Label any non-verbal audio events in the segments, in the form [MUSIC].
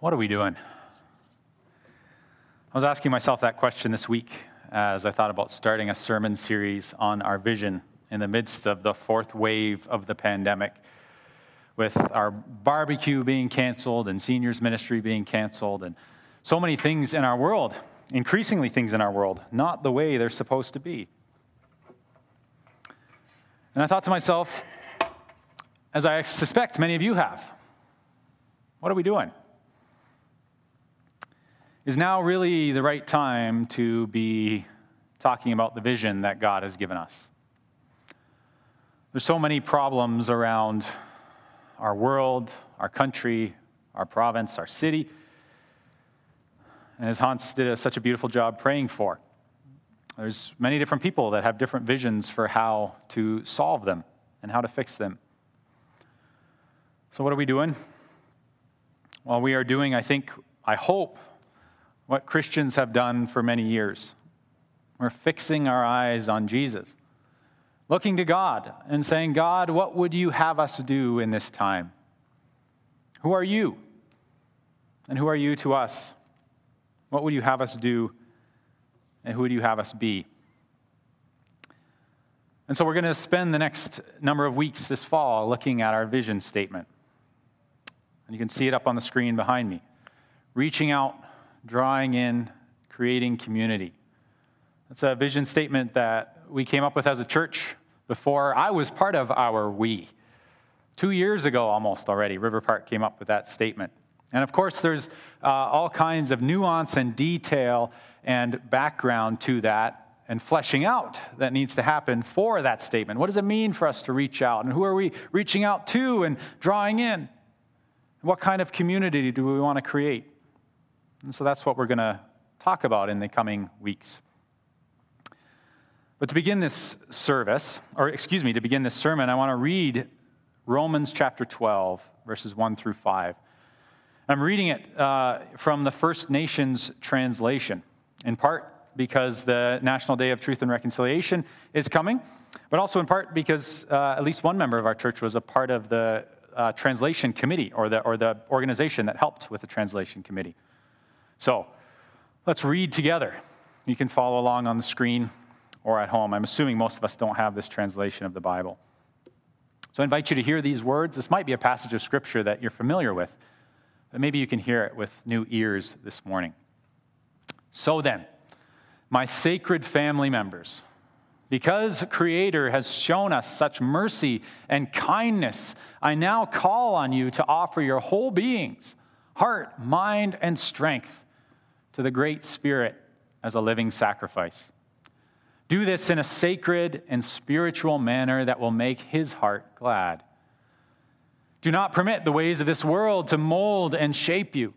What are we doing? I was asking myself that question this week as I thought about starting a sermon series on our vision in the midst of the fourth wave of the pandemic, with our barbecue being canceled and seniors ministry being canceled, and so many things in our world, increasingly things in our world, not the way they're supposed to be. And I thought to myself, as I suspect many of you have, what are we doing? Is now really the right time to be talking about the vision that God has given us? There's so many problems around our world, our country, our province, our city. And as Hans did a, such a beautiful job praying for, there's many different people that have different visions for how to solve them and how to fix them. So, what are we doing? Well, we are doing, I think, I hope, what Christians have done for many years. We're fixing our eyes on Jesus, looking to God and saying, God, what would you have us do in this time? Who are you? And who are you to us? What would you have us do? And who would you have us be? And so we're going to spend the next number of weeks this fall looking at our vision statement. And you can see it up on the screen behind me. Reaching out, drawing in, creating community. That's a vision statement that we came up with as a church before I was part of our we. Two years ago, almost already, River Park came up with that statement. And of course, there's uh, all kinds of nuance and detail and background to that and fleshing out that needs to happen for that statement. What does it mean for us to reach out? And who are we reaching out to and drawing in? What kind of community do we want to create? And so that's what we're going to talk about in the coming weeks. But to begin this service, or excuse me, to begin this sermon, I want to read Romans chapter 12, verses 1 through 5. I'm reading it uh, from the First Nations translation, in part because the National Day of Truth and Reconciliation is coming, but also in part because uh, at least one member of our church was a part of the uh, translation committee or the, or the organization that helped with the translation committee. So let's read together. You can follow along on the screen or at home. I'm assuming most of us don't have this translation of the Bible. So I invite you to hear these words. This might be a passage of scripture that you're familiar with, but maybe you can hear it with new ears this morning. So then, my sacred family members, because Creator has shown us such mercy and kindness, I now call on you to offer your whole beings, heart, mind, and strength to the Great Spirit as a living sacrifice. Do this in a sacred and spiritual manner that will make his heart glad. Do not permit the ways of this world to mold and shape you.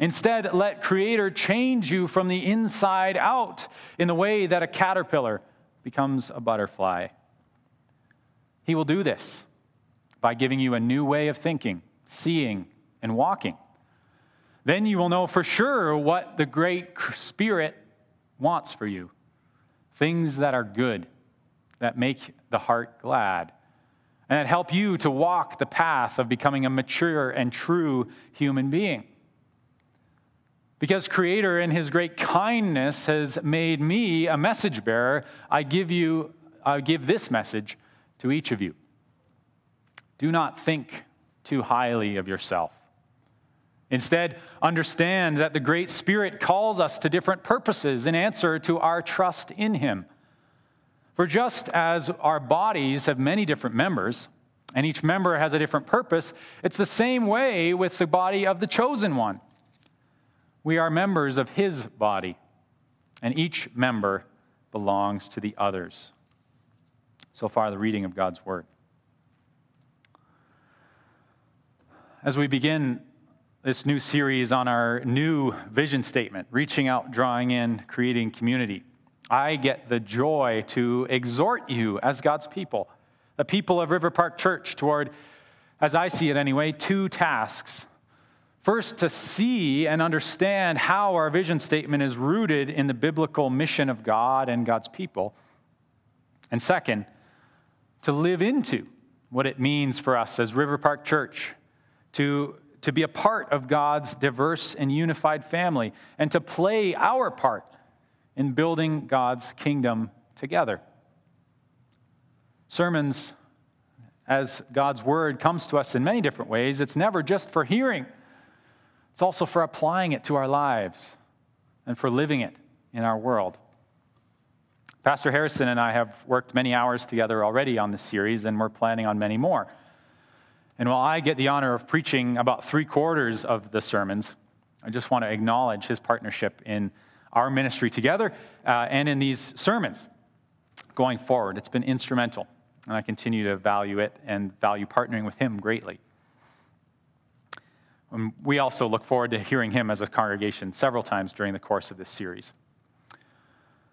Instead, let Creator change you from the inside out in the way that a caterpillar becomes a butterfly. He will do this by giving you a new way of thinking, seeing, and walking. Then you will know for sure what the great Spirit wants for you things that are good, that make the heart glad, and that help you to walk the path of becoming a mature and true human being. Because Creator, in His great kindness, has made me a message bearer, I give you, I give this message to each of you. Do not think too highly of yourself. Instead, understand that the great Spirit calls us to different purposes in answer to our trust in Him. For just as our bodies have many different members, and each member has a different purpose, it's the same way with the body of the chosen one. We are members of his body, and each member belongs to the others. So far, the reading of God's word. As we begin this new series on our new vision statement, reaching out, drawing in, creating community, I get the joy to exhort you as God's people, the people of River Park Church, toward, as I see it anyway, two tasks First, to see and understand how our vision statement is rooted in the biblical mission of God and God's people. And second, to live into what it means for us as River Park Church to, to be a part of God's diverse and unified family, and to play our part in building God's kingdom together. Sermons, as God's word comes to us in many different ways, it's never just for hearing, it's also for applying it to our lives and for living it in our world. Pastor Harrison and I have worked many hours together already on this series, and we're planning on many more. And while I get the honor of preaching about three quarters of the sermons, I just want to acknowledge his partnership in our ministry together uh, and in these sermons going forward. It's been instrumental, and I continue to value it and value partnering with him greatly. Um, we also look forward to hearing him as a congregation several times during the course of this series.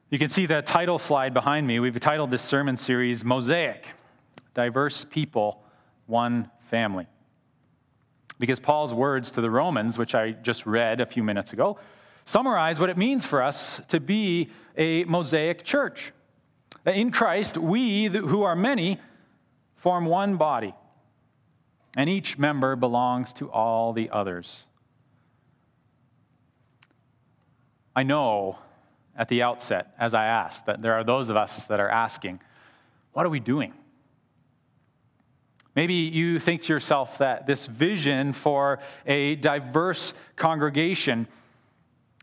You can see the title slide behind me. We've titled this sermon series Mosaic Diverse People, One Family. Because Paul's words to the Romans, which I just read a few minutes ago, summarize what it means for us to be a Mosaic church. In Christ, we, who are many, form one body, and each member belongs to all the others. I know at the outset, as I asked, that there are those of us that are asking, what are we doing? Maybe you think to yourself that this vision for a diverse congregation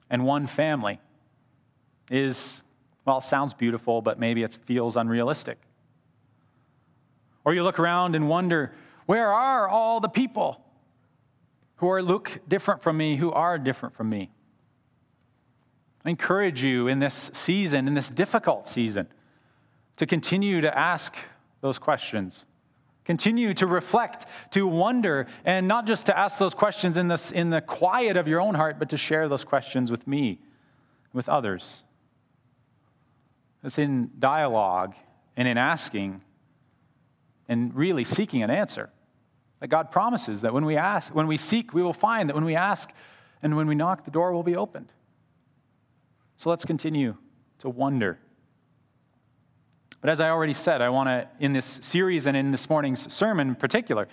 and one family is, well, sounds beautiful, but maybe it feels unrealistic. Or you look around and wonder, where are all the people who are look different from me, who are different from me? I encourage you in this season, in this difficult season, to continue to ask those questions. Continue to reflect, to wonder, and not just to ask those questions in, this, in the quiet of your own heart, but to share those questions with me, with others. It's in dialogue and in asking and really seeking an answer. That God promises that when we ask, when we seek, we will find, that when we ask and when we knock, the door will be opened. So let's continue to wonder. But as I already said, I want to, in this series and in this morning's sermon in particular,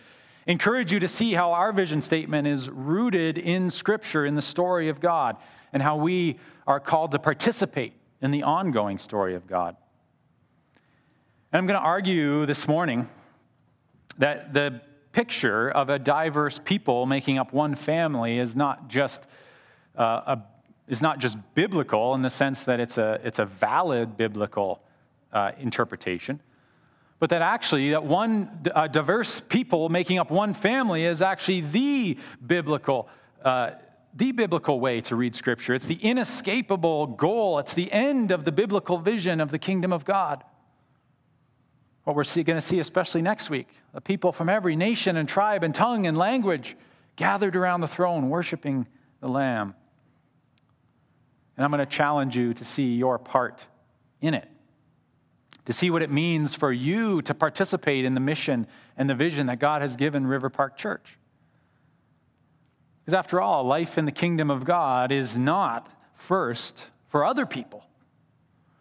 encourage you to see how our vision statement is rooted in Scripture, in the story of God, and how we are called to participate in the ongoing story of God. And I'm going to argue this morning that the picture of a diverse people making up one family is not just uh, a is not just biblical in the sense that it's a, it's a valid biblical uh, interpretation, but that actually that one uh, diverse people making up one family is actually the biblical uh, the biblical way to read scripture. It's the inescapable goal. It's the end of the biblical vision of the kingdom of god. What we're going to see especially next week the people from every nation and tribe and tongue and language gathered around the throne worshiping the lamb. And I'm going to challenge you to see your part in it, to see what it means for you to participate in the mission and the vision that God has given River Park Church. Because after all, life in the kingdom of God is not first for other people.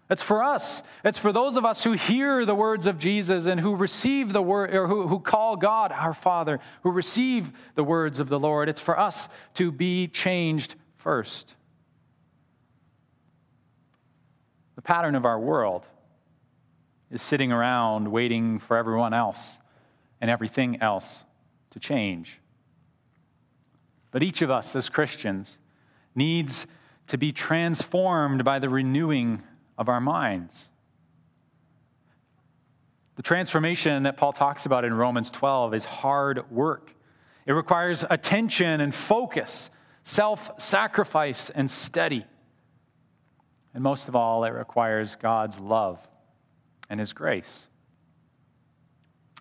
It's for us. It's for those of us who hear the words of Jesus and who receive the word, or who, who call God our Father, who receive the words of the Lord. It's for us to be changed first. The pattern of our world is sitting around waiting for everyone else and everything else to change. But each of us as Christians needs to be transformed by the renewing of our minds. The transformation that Paul talks about in Romans 12 is hard work. It requires attention and focus, self sacrifice and study. And most of all, it requires God's love and His grace.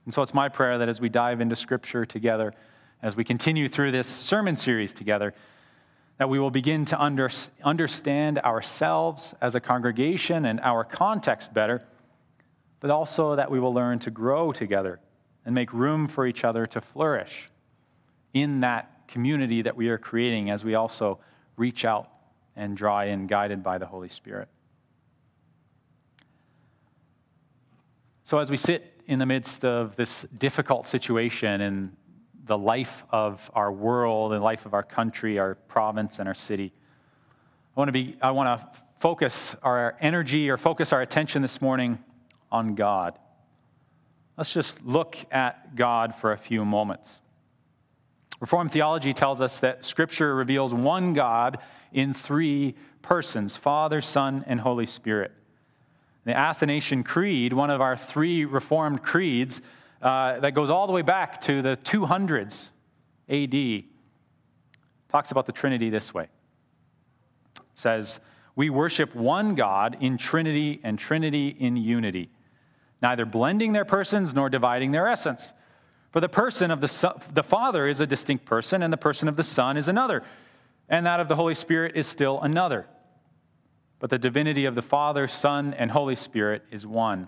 And so it's my prayer that as we dive into Scripture together, as we continue through this sermon series together, that we will begin to under, understand ourselves as a congregation and our context better, but also that we will learn to grow together and make room for each other to flourish in that community that we are creating as we also reach out and draw in, guided by the Holy Spirit. So, as we sit in the midst of this difficult situation and the life of our world and life of our country, our province, and our city. I want to be I want to focus our energy or focus our attention this morning on God. Let's just look at God for a few moments. Reformed theology tells us that Scripture reveals one God in three persons Father, Son, and Holy Spirit. The Athanasian Creed, one of our three Reformed creeds uh, that goes all the way back to the 200s AD, talks about the Trinity this way. It says, We worship one God in Trinity and Trinity in unity, neither blending their persons nor dividing their essence. For the person of the, son, the Father is a distinct person, and the person of the Son is another, and that of the Holy Spirit is still another. But the divinity of the Father, Son, and Holy Spirit is one,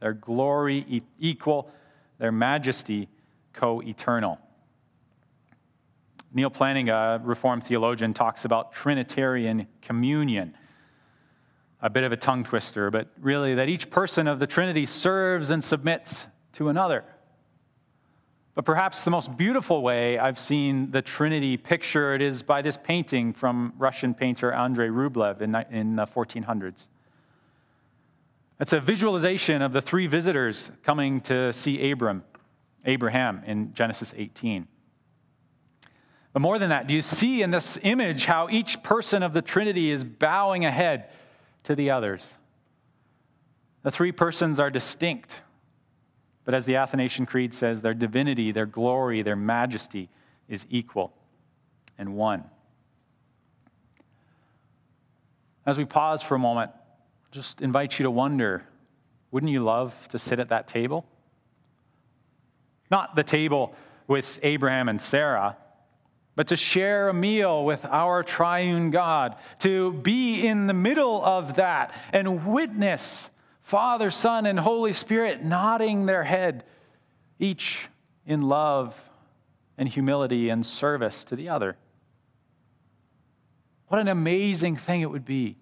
their glory equal, their majesty co eternal. Neal Plantinga, a Reformed theologian, talks about Trinitarian communion. A bit of a tongue twister, but really that each person of the Trinity serves and submits to another. But perhaps the most beautiful way I've seen the Trinity pictured is by this painting from Russian painter Andrei Rublev in, the 1400s. It's a visualization of the three visitors coming to see Abram, Abraham in Genesis 18. But more than that, do you see in this image how each person of the Trinity is bowing ahead to the others? The three persons are distinct, but as the Athanasian Creed says, their divinity, their glory, their majesty is equal and one. As we pause for a moment, just invite you to wonder wouldn't you love to sit at that table? Not the table with Abraham and Sarah, but to share a meal with our triune God, to be in the middle of that and witness Father, Son, and Holy Spirit nodding their head, each in love and humility and service to the other. What an amazing thing it would be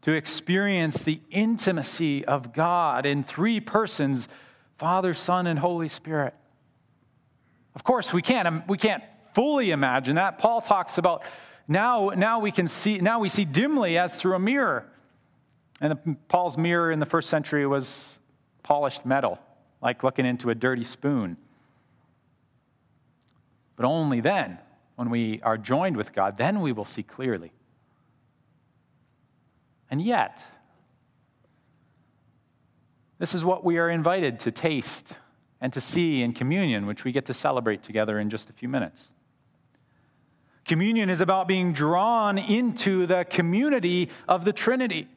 to experience the intimacy of God in three persons Father, Son, and Holy Spirit. Of course, we can't, we can't fully imagine that. Paul talks about now, now we can see, now we see dimly as through a mirror. And Paul's mirror in the first century was polished metal, like looking into a dirty spoon. But only then, when we are joined with God, then we will see clearly. And yet, this is what we are invited to taste and to see in communion, which we get to celebrate together in just a few minutes. Communion is about being drawn into the community of the Trinity.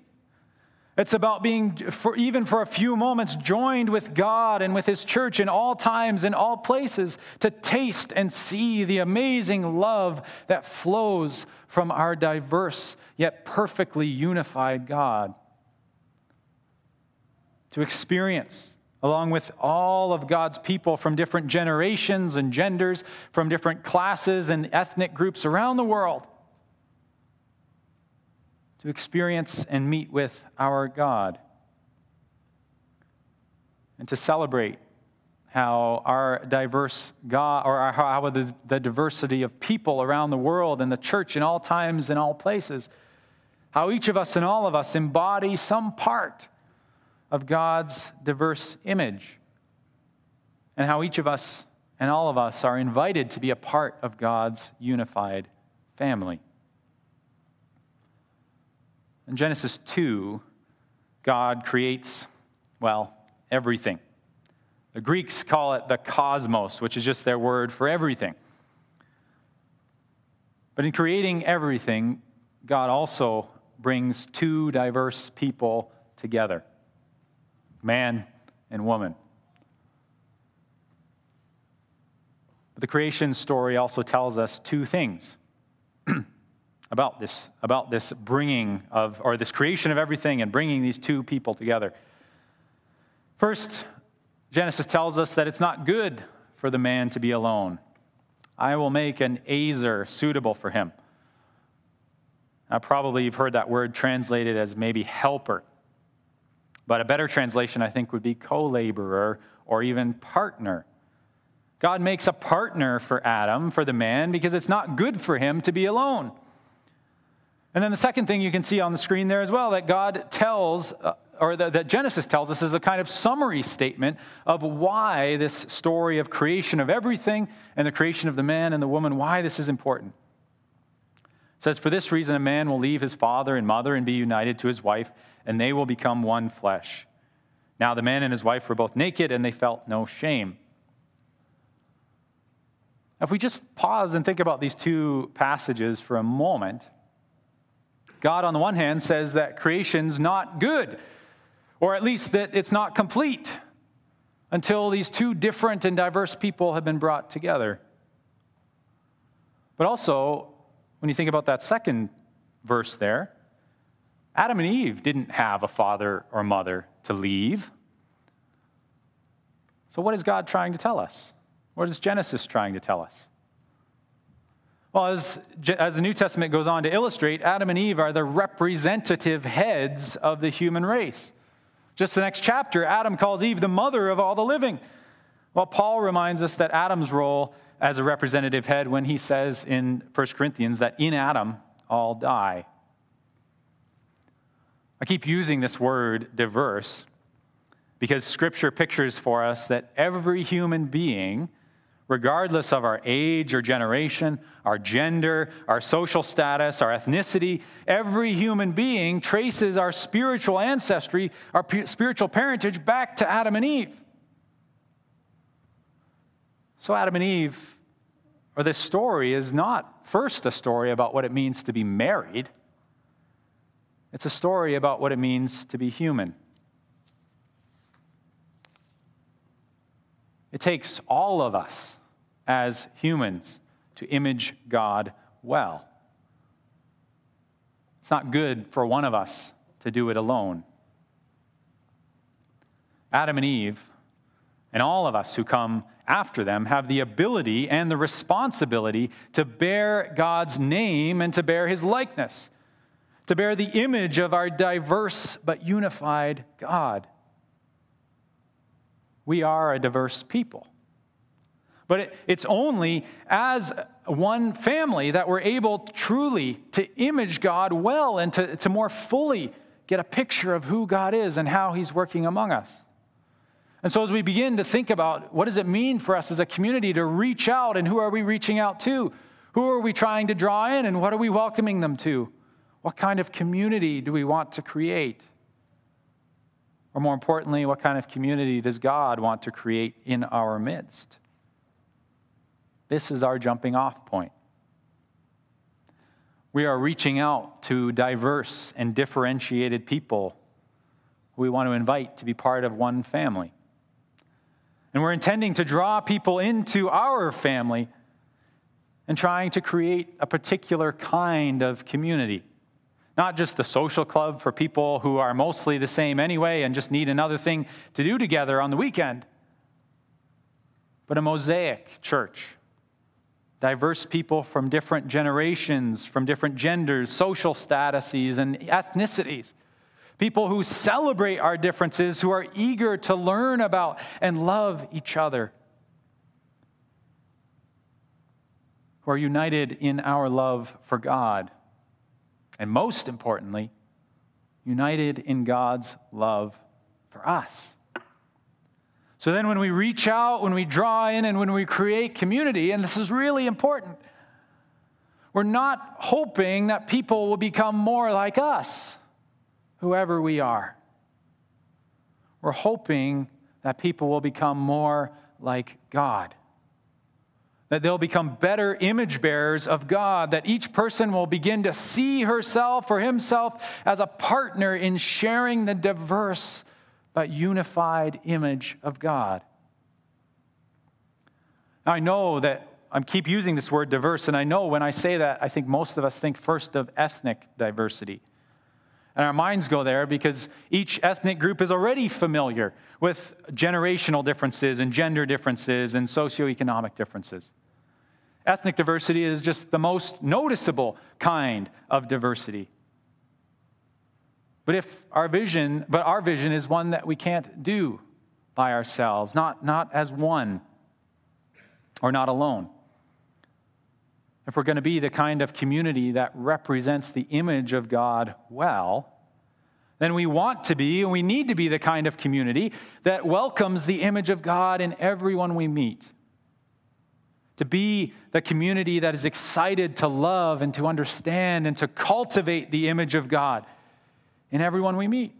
It's about being, for, even for a few moments, joined with God and with His church in all times, in all places, to taste and see the amazing love that flows from our diverse yet perfectly unified God. To experience, along with all of God's people from different generations and genders, from different classes and ethnic groups around the world to experience and meet with our God and to celebrate how our diverse God, or how the, the diversity of people around the world and the church in all times and all places, how each of us and all of us embody some part of God's diverse image, and how each of us and all of us are invited to be a part of God's unified family. In Genesis 2, God creates, well, everything. The Greeks call it the cosmos, which is just their word for everything. But in creating everything, God also brings two diverse people together man and woman. But the creation story also tells us two things. About this, about this bringing of, or this creation of everything and bringing these two people together. First, Genesis tells us that it's not good for the man to be alone. I will make an Ezer suitable for him. Now, probably you've heard that word translated as maybe helper. But a better translation, I think, would be co laborer or even partner. God makes a partner for Adam, for the man, because it's not good for him to be alone. And then the second thing you can see on the screen there as well that God tells, uh, or that, Genesis tells us, is a kind of summary statement of why this story of creation of everything and the creation of the man and the woman, why this is important. It says, For this reason, a man will leave his father and mother and be united to his wife, and they will become one flesh. Now, the man and his wife were both naked, and they felt no shame. If we just pause and think about these two passages for a moment, God, on the one hand, says that creation's not good, or at least that it's not complete until these two different and diverse people have been brought together. But also, when you think about that second verse there, Adam and Eve didn't have a father or mother to leave. So, what is God trying to tell us? What is Genesis trying to tell us? Well, as, as the New Testament goes on to illustrate, Adam and Eve are the representative heads of the human race. Just the next chapter, Adam calls Eve the mother of all the living. Well, Paul reminds us that Adam's role as a representative head when he says in 1 Corinthians that in Adam all die. I keep using this word diverse because Scripture pictures for us that every human being regardless of our age or generation, our gender, our social status, our ethnicity. Every human being traces our spiritual ancestry, our spiritual parentage back to Adam and Eve. So, Adam and Eve, or this story, is not first a story about what it means to be married, it's a story about what it means to be human. It takes all of us as humans to image God well. It's not good for one of us to do it alone. Adam and Eve, and all of us who come after them, have the ability and the responsibility to bear God's name and to bear his likeness, to bear the image of our diverse but unified God. We are a diverse people. But it, it's only as one family that we're able truly to image God well and to, to more fully get a picture of who God is and how He's working among us. And so, as we begin to think about what does it mean for us as a community to reach out, and who are we reaching out to? Who are we trying to draw in, and what are we welcoming them to? What kind of community do we want to create? Or more importantly, what kind of community does God want to create in our midst? This is our jumping off point. We are reaching out to diverse and differentiated people we want to invite to be part of one family. And we're intending to draw people into our family and trying to create a particular kind of community. Not just a social club for people who are mostly the same anyway and just need another thing to do together on the weekend, but a mosaic church diverse people from different generations, from different genders, social statuses, and ethnicities. People who celebrate our differences, who are eager to learn about and love each other, who are united in our love for God, and most importantly, united in God's love for us. So then, when we reach out, when we draw in, and when we create community, and this is really important, we're not hoping that people will become more like us, whoever we are. We're hoping that people will become more like God. That they'll become better image bearers of God, that each person will begin to see herself or himself as a partner in sharing the diverse but unified image of God. Now, I know that I keep using this word diverse, and I know when I say that, I think most of us think first of ethnic diversity. And our minds go there because each ethnic group is already familiar with generational differences and gender differences and socioeconomic differences. Ethnic diversity is just the most noticeable kind of diversity. But if our vision, but our vision is one that we can't do by ourselves, not, not as one. or not alone. If we're going to be the kind of community that represents the image of God well, then we want to be and we need to be the kind of community that welcomes the image of God in everyone we meet. To be the community that is excited to love and to understand and to cultivate the image of God in everyone we meet.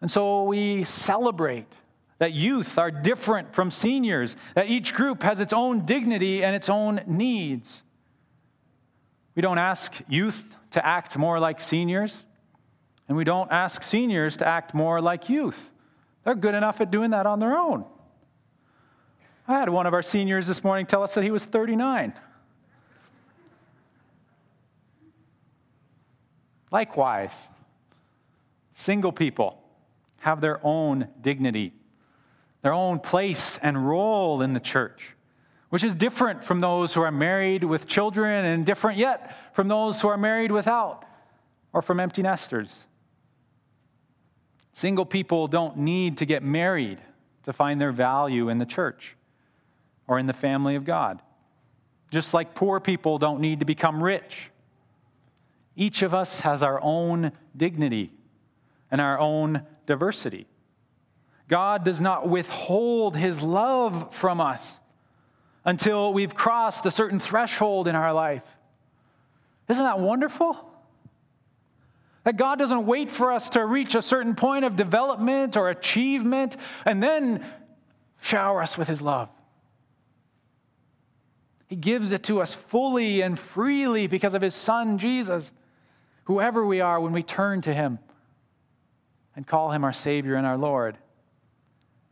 And so we celebrate that youth are different from seniors, that each group has its own dignity and its own needs. We don't ask youth to act more like seniors, and we don't ask seniors to act more like youth. They're good enough at doing that on their own. I had one of our seniors this morning tell us that he was 39. Likewise, single people have their own dignity, their own place and role in the church, which is different from those who are married with children and different yet from those who are married without or from empty nesters. Single people don't need to get married to find their value in the church or in the family of God. Just like poor people don't need to become rich. Each of us has our own dignity and our own diversity. God does not withhold his love from us until we've crossed a certain threshold in our life. Isn't that wonderful? That God doesn't wait for us to reach a certain point of development or achievement and then shower us with his love. He gives it to us fully and freely because of his son, Jesus, whoever we are when we turn to him and call him our Savior and our Lord.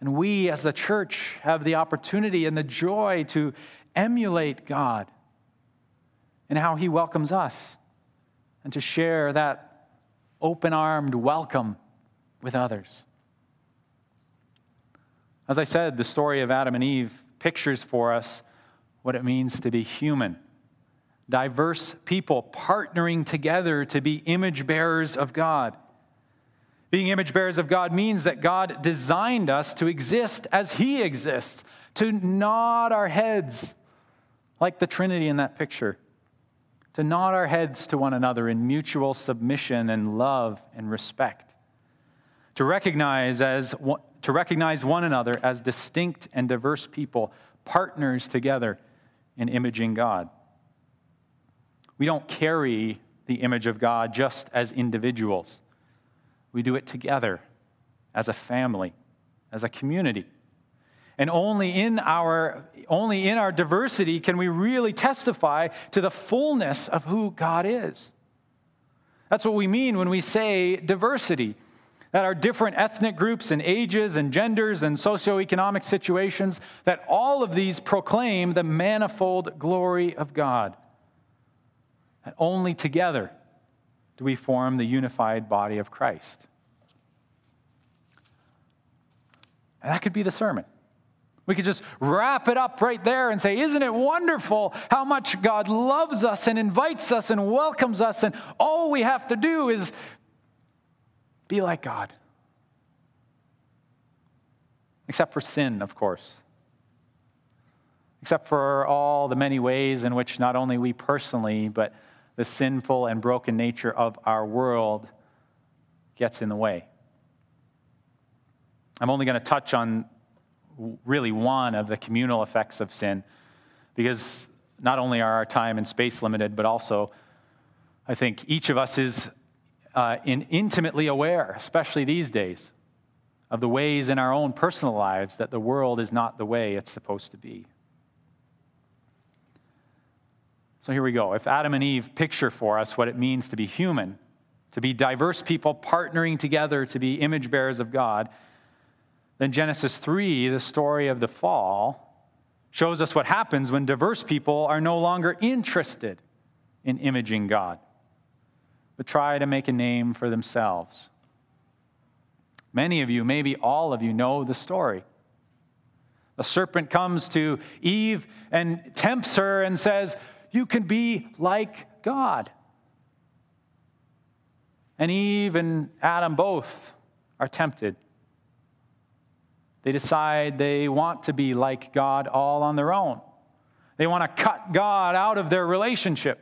And we, as the church, have the opportunity and the joy to emulate God and how he welcomes us and to share that open armed welcome with others. As I said, the story of Adam and Eve pictures for us what it means to be human. Diverse people partnering together to be image bearers of God. Being image bearers of God means that God designed us to exist as He exists, to nod our heads like the Trinity in that picture, to nod our heads to one another in mutual submission and love and respect, to recognize, as, to recognize one another as distinct and diverse people, partners together in imaging God. We don't carry the image of God just as individuals. We do it together as a family, as a community. And only in our only in our diversity can we really testify to the fullness of who God is. That's what we mean when we say diversity. That our different ethnic groups and ages and genders and socioeconomic situations, that all of these proclaim the manifold glory of God. That only together do we form the unified body of Christ. And that could be the sermon. We could just wrap it up right there and say, Isn't it wonderful how much God loves us and invites us and welcomes us? And all we have to do is be like God. Except for sin, of course. Except for all the many ways in which not only we personally, but the sinful and broken nature of our world gets in the way. I'm only going to touch on really one of the communal effects of sin because not only are our time and space limited, but also I think each of us is uh, in intimately aware, especially these days, of the ways in our own personal lives that the world is not the way it's supposed to be. So here we go. If Adam and Eve picture for us what it means to be human, to be diverse people partnering together to be image bearers of God, then Genesis 3, the story of the fall, shows us what happens when diverse people are no longer interested in imaging God, but try to make a name for themselves. Many of you, maybe all of you, know the story. The serpent comes to Eve and tempts her and says, you can be like God. And Eve and Adam both are tempted. They decide they want to be like God all on their own. They want to cut God out of their relationship.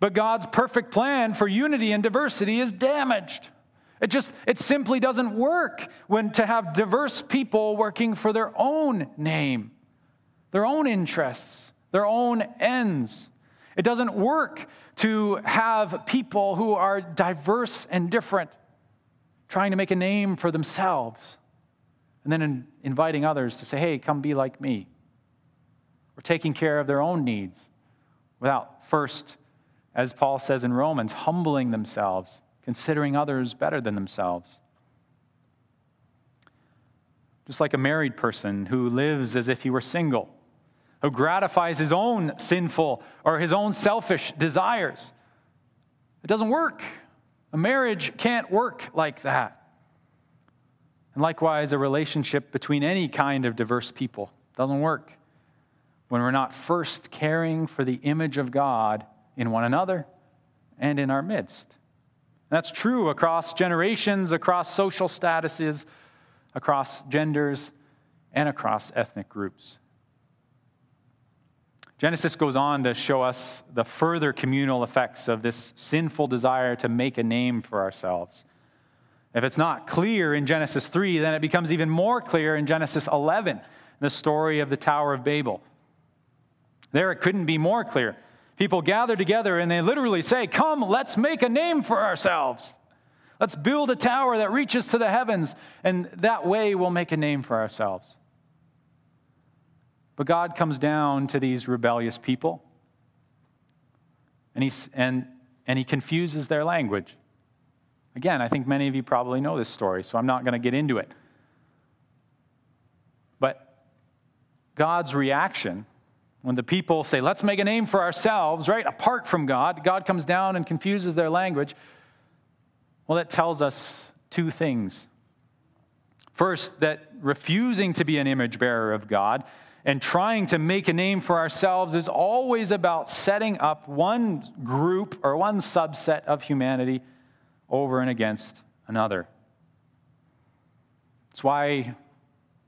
But God's perfect plan for unity and diversity is damaged. It just, it simply doesn't work when to have diverse people working for their own name, their own interests, their own ends. It doesn't work to have people who are diverse and different trying to make a name for themselves and then in inviting others to say, hey, come be like me. Or taking care of their own needs without first, as Paul says in Romans, humbling themselves considering others better than themselves. Just like a married person who lives as if he were single, who gratifies his own sinful or his own selfish desires. It doesn't work. A marriage can't work like that. And likewise, a relationship between any kind of diverse people doesn't work when we're not first caring for the image of God in one another and in our midst. That's true across generations, across social statuses, across genders, and across ethnic groups. Genesis goes on to show us the further communal effects of this sinful desire to make a name for ourselves. If it's not clear in Genesis 3, then it becomes even more clear in Genesis 11, the story of the Tower of Babel. There it couldn't be more clear. People gather together and they literally say, Come, let's make a name for ourselves. Let's build a tower that reaches to the heavens, and that way we'll make a name for ourselves. But God comes down to these rebellious people, and, he's, and, and he confuses their language. Again, I think many of you probably know this story, so I'm not going to get into it. But God's reaction when the people say, let's make a name for ourselves, right, apart from God, God comes down and confuses their language. Well, that tells us two things. First, that refusing to be an image bearer of God and trying to make a name for ourselves is always about setting up one group or one subset of humanity over and against another. It's why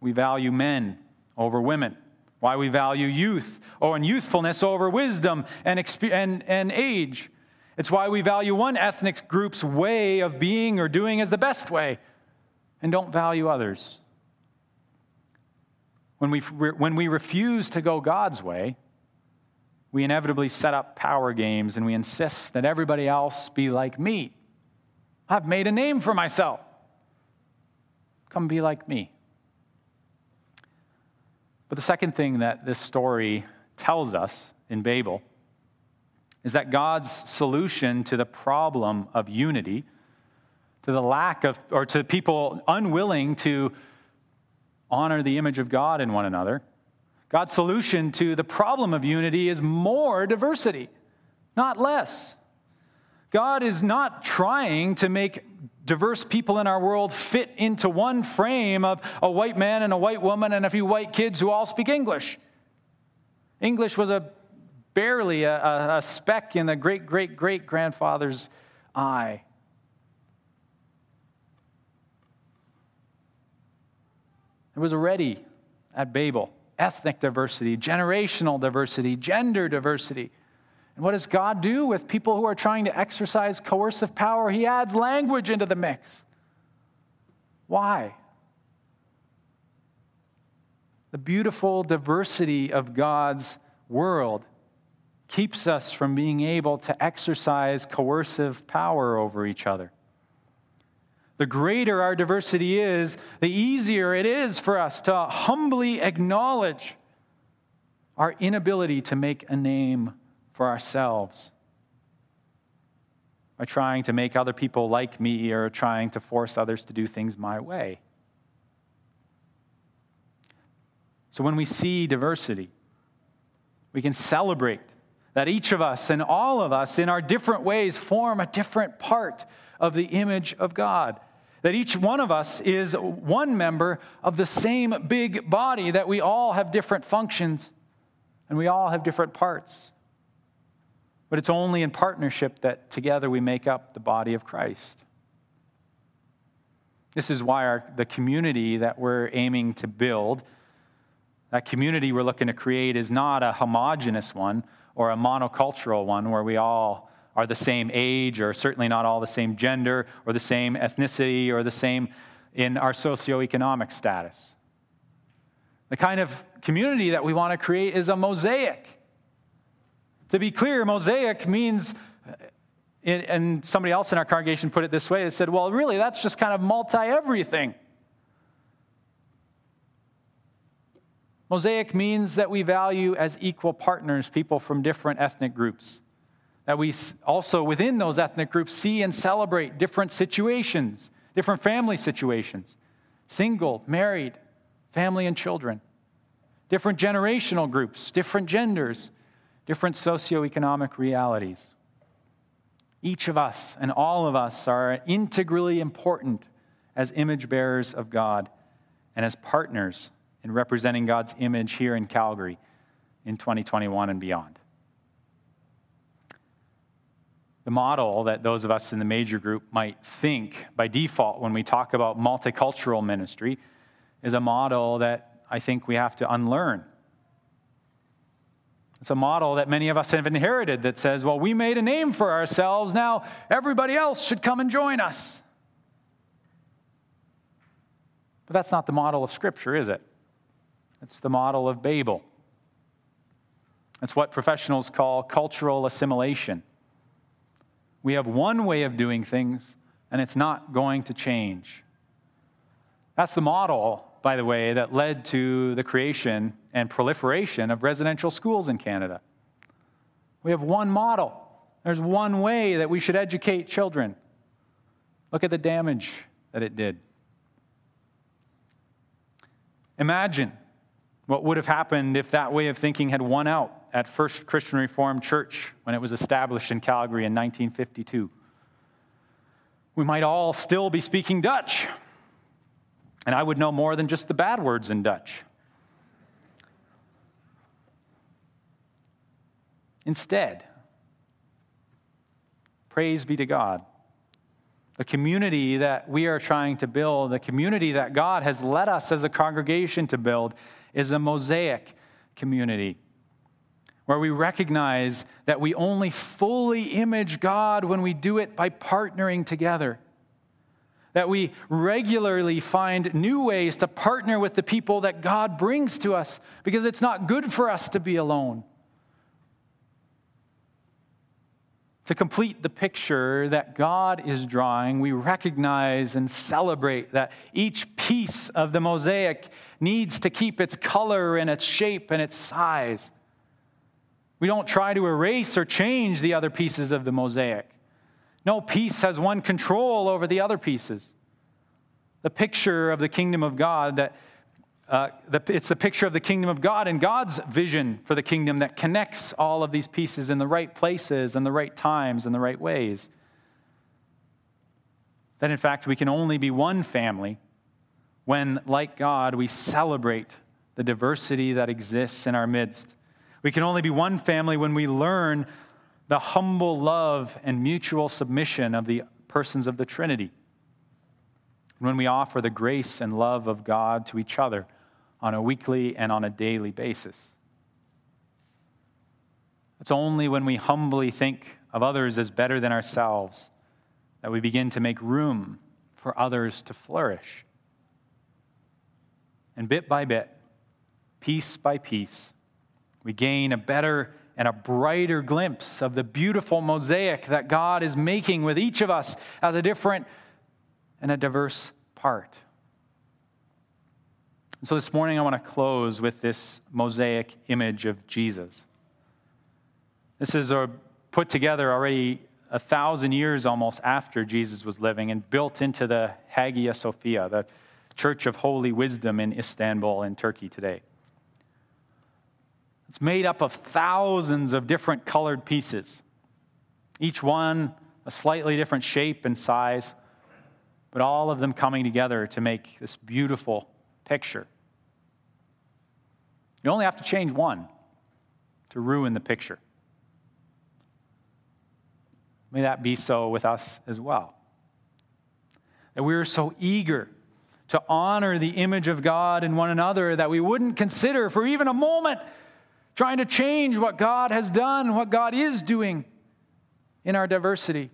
we value men over women why we value youth or and youthfulness over wisdom and, and, and age. It's why we value one ethnic group's way of being or doing as the best way and don't value others. When we, when we refuse to go God's way, we inevitably set up power games and we insist that everybody else be like me. I've made a name for myself. Come be like me. But the second thing that this story tells us in Babel is that God's solution to the problem of unity, to the lack of, or to people unwilling to honor the image of God in one another, God's solution to the problem of unity is more diversity, not less. God is not trying to make diverse people in our world fit into one frame of a white man and a white woman and a few white kids who all speak English. English was a barely a, a, a speck in the great great great grandfather's eye. It was already at Babel ethnic diversity, generational diversity, gender diversity. And what does God do with people who are trying to exercise coercive power? He adds language into the mix. Why? The beautiful diversity of God's world keeps us from being able to exercise coercive power over each other. The greater our diversity is, the easier it is for us to humbly acknowledge our inability to make a name for ourselves by trying to make other people like me or trying to force others to do things my way. So when we see diversity, we can celebrate that each of us and all of us, in our different ways, form a different part of the image of God. That each one of us is one member of the same big body, that we all have different functions and we all have different parts. But it's only in partnership that together we make up the body of Christ. This is why our, the community that we're aiming to build, that community we're looking to create, is not a homogenous one or a monocultural one where we all are the same age or certainly not all the same gender or the same ethnicity or the same in our socioeconomic status. The kind of community that we want to create is a mosaic. To be clear, mosaic means, and somebody else in our congregation put it this way they said, well, really, that's just kind of multi everything. Mosaic means that we value as equal partners people from different ethnic groups. That we also, within those ethnic groups, see and celebrate different situations, different family situations single, married, family, and children, different generational groups, different genders, different socioeconomic realities. Each of us and all of us are integrally important as image bearers of God and as partners in representing God's image here in Calgary in 2021 and beyond. The model that those of us in the major group might think by default when we talk about multicultural ministry is a model that I think we have to unlearn. It's a model that many of us have inherited that says, well, we made a name for ourselves, now everybody else should come and join us. But that's not the model of Scripture, is it? It's the model of Babel. It's what professionals call cultural assimilation. We have one way of doing things, and it's not going to change. That's the model, by the way, that led to the creation and proliferation of residential schools in Canada. We have one model. There's one way that we should educate children. Look at the damage that it did. Imagine what would have happened if that way of thinking had won out at First Christian Reformed Church when it was established in Calgary in 1952? We might all still be speaking Dutch, and I would know more than just the bad words in Dutch. Instead, praise be to God. The community that we are trying to build, the community that God has led us as a congregation to build, is a mosaic community where we recognize that we only fully image God when we do it by partnering together. That we regularly find new ways to partner with the people that God brings to us because it's not good for us to be alone. To complete the picture that God is drawing, we recognize and celebrate that each piece of the mosaic needs to keep its color and its shape and its size. We don't try to erase or change the other pieces of the mosaic. No piece has one control over the other pieces. The picture of the kingdom of God that uh, the, it's the picture of the kingdom of God and God's vision for the kingdom that connects all of these pieces in the right places and the right times and the right ways. That in fact, we can only be one family when, like God, we celebrate the diversity that exists in our midst. We can only be one family when we learn the humble love and mutual submission of the persons of the Trinity when we offer the grace and love of God to each other on a weekly and on a daily basis. It's only when we humbly think of others as better than ourselves that we begin to make room for others to flourish. And bit by bit, piece by piece, we gain a better and a brighter glimpse of the beautiful mosaic that God is making with each of us as a different and a diverse part. so this morning, I want to close with this mosaic image of Jesus. This is a, put together already a thousand years almost after Jesus was living and built into the Hagia Sophia, the Church of Holy Wisdom in Istanbul in Turkey today. It's made up of thousands of different colored pieces, each one a slightly different shape and size but all of them coming together to make this beautiful picture. You only have to change one to ruin the picture. May that be so with us as well. that we are so eager to honor the image of God in one another that we wouldn't consider for even a moment trying to change what God has done, what God is doing in our diversity,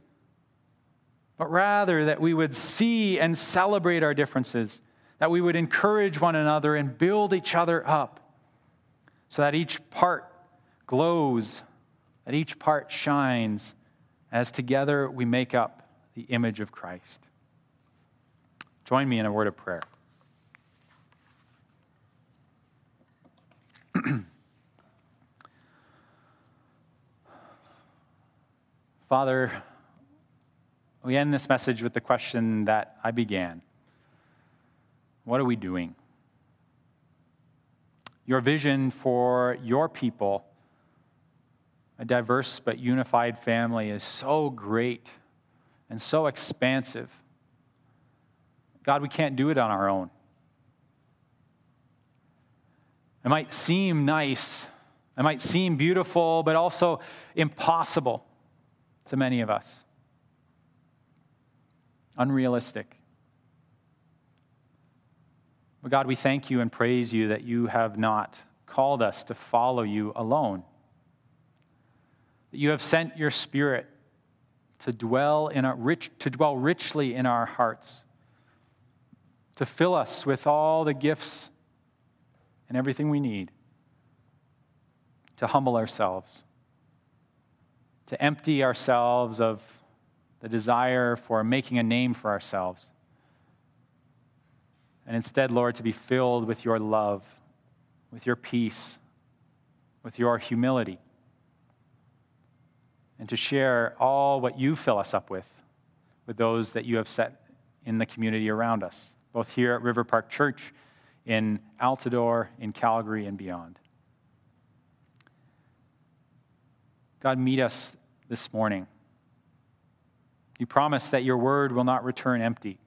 but rather that we would see and celebrate our differences, that we would encourage one another and build each other up so that each part glows, that each part shines, as together we make up the image of Christ. Join me in a word of prayer. [CLEARS THROAT] Father, we end this message with the question that I began What are we doing? Your vision for your people, a diverse but unified family, is so great and so expansive. God, we can't do it on our own. It might seem nice, it might seem beautiful, but also impossible to many of us. Unrealistic. But God, we thank you and praise you that you have not called us to follow you alone. That you have sent your spirit to dwell in our rich to dwell richly in our hearts to fill us with all the gifts and everything we need, to humble ourselves, to empty ourselves of the desire for making a name for ourselves, and instead, Lord, to be filled with your love, with your peace, with your humility, and to share all what you fill us up with with those that you have set in the community around us both here at River Park Church, in Altadore, in Calgary, and beyond. God, meet us this morning. You promise that your word will not return empty.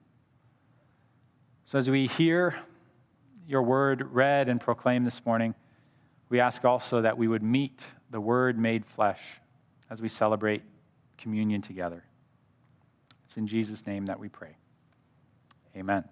So as we hear your word read and proclaimed this morning, we ask also that we would meet the word made flesh as we celebrate communion together. It's in Jesus' name that we pray. Amen.